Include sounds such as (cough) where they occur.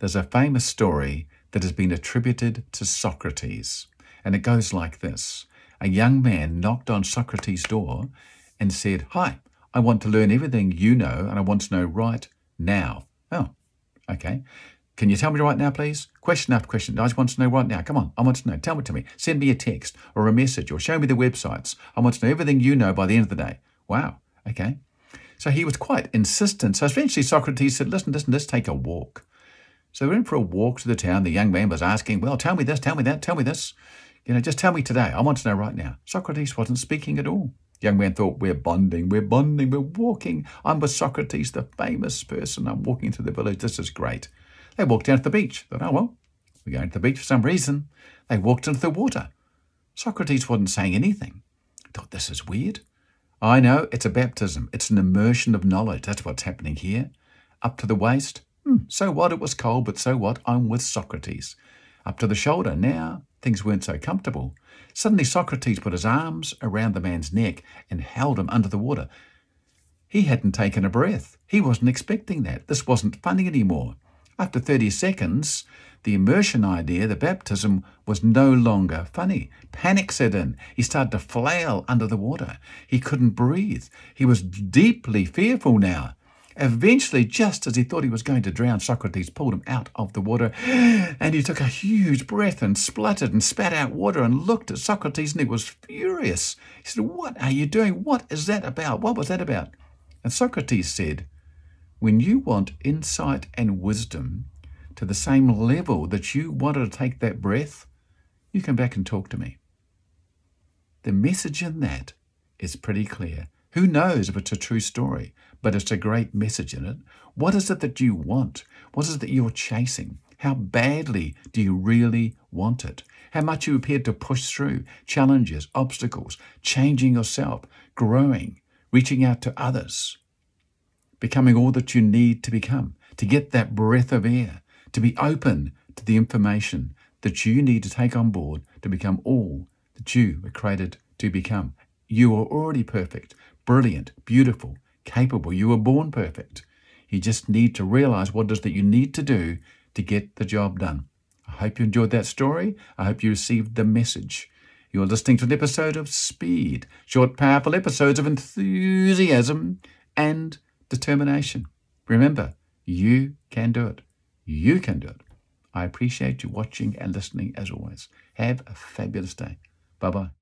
there's a famous story that has been attributed to Socrates. And it goes like this A young man knocked on Socrates' door and said, Hi, I want to learn everything you know and I want to know right now. Oh, okay. Can you tell me right now, please? Question after question. I just want to know right now. Come on, I want to know. Tell me to me. Send me a text or a message or show me the websites. I want to know everything you know by the end of the day. Wow. Okay. So he was quite insistent. So eventually Socrates said, Listen, listen, let's take a walk. So they went for a walk to the town. The young man was asking, Well, tell me this, tell me that, tell me this. You know, just tell me today. I want to know right now. Socrates wasn't speaking at all. The young man thought, We're bonding, we're bonding, we're walking. I'm with Socrates, the famous person. I'm walking through the village. This is great. They walked down to the beach. Thought, Oh, well, we're going to the beach for some reason. They walked into the water. Socrates wasn't saying anything. Thought, This is weird. I know it's a baptism. It's an immersion of knowledge. That's what's happening here. Up to the waist, Hmm, so what? It was cold, but so what? I'm with Socrates. Up to the shoulder. Now things weren't so comfortable. Suddenly Socrates put his arms around the man's neck and held him under the water. He hadn't taken a breath. He wasn't expecting that. This wasn't funny anymore. After 30 seconds, the immersion idea, the baptism, was no longer funny. Panic set in. He started to flail under the water. He couldn't breathe. He was deeply fearful now. Eventually, just as he thought he was going to drown, Socrates pulled him out of the water (gasps) and he took a huge breath and spluttered and spat out water and looked at Socrates and he was furious. He said, What are you doing? What is that about? What was that about? And Socrates said, When you want insight and wisdom to the same level that you wanted to take that breath, you come back and talk to me. The message in that is pretty clear. Who knows if it's a true story, but it's a great message in it. What is it that you want? What is it that you're chasing? How badly do you really want it? How much you prepared to push through challenges, obstacles, changing yourself, growing, reaching out to others, becoming all that you need to become, to get that breath of air, to be open to the information that you need to take on board to become all that you were created to become. You are already perfect, brilliant, beautiful, capable. You were born perfect. You just need to realize what it is that you need to do to get the job done. I hope you enjoyed that story. I hope you received the message. You're listening to an episode of Speed, short, powerful episodes of enthusiasm and determination. Remember, you can do it. You can do it. I appreciate you watching and listening as always. Have a fabulous day. Bye bye.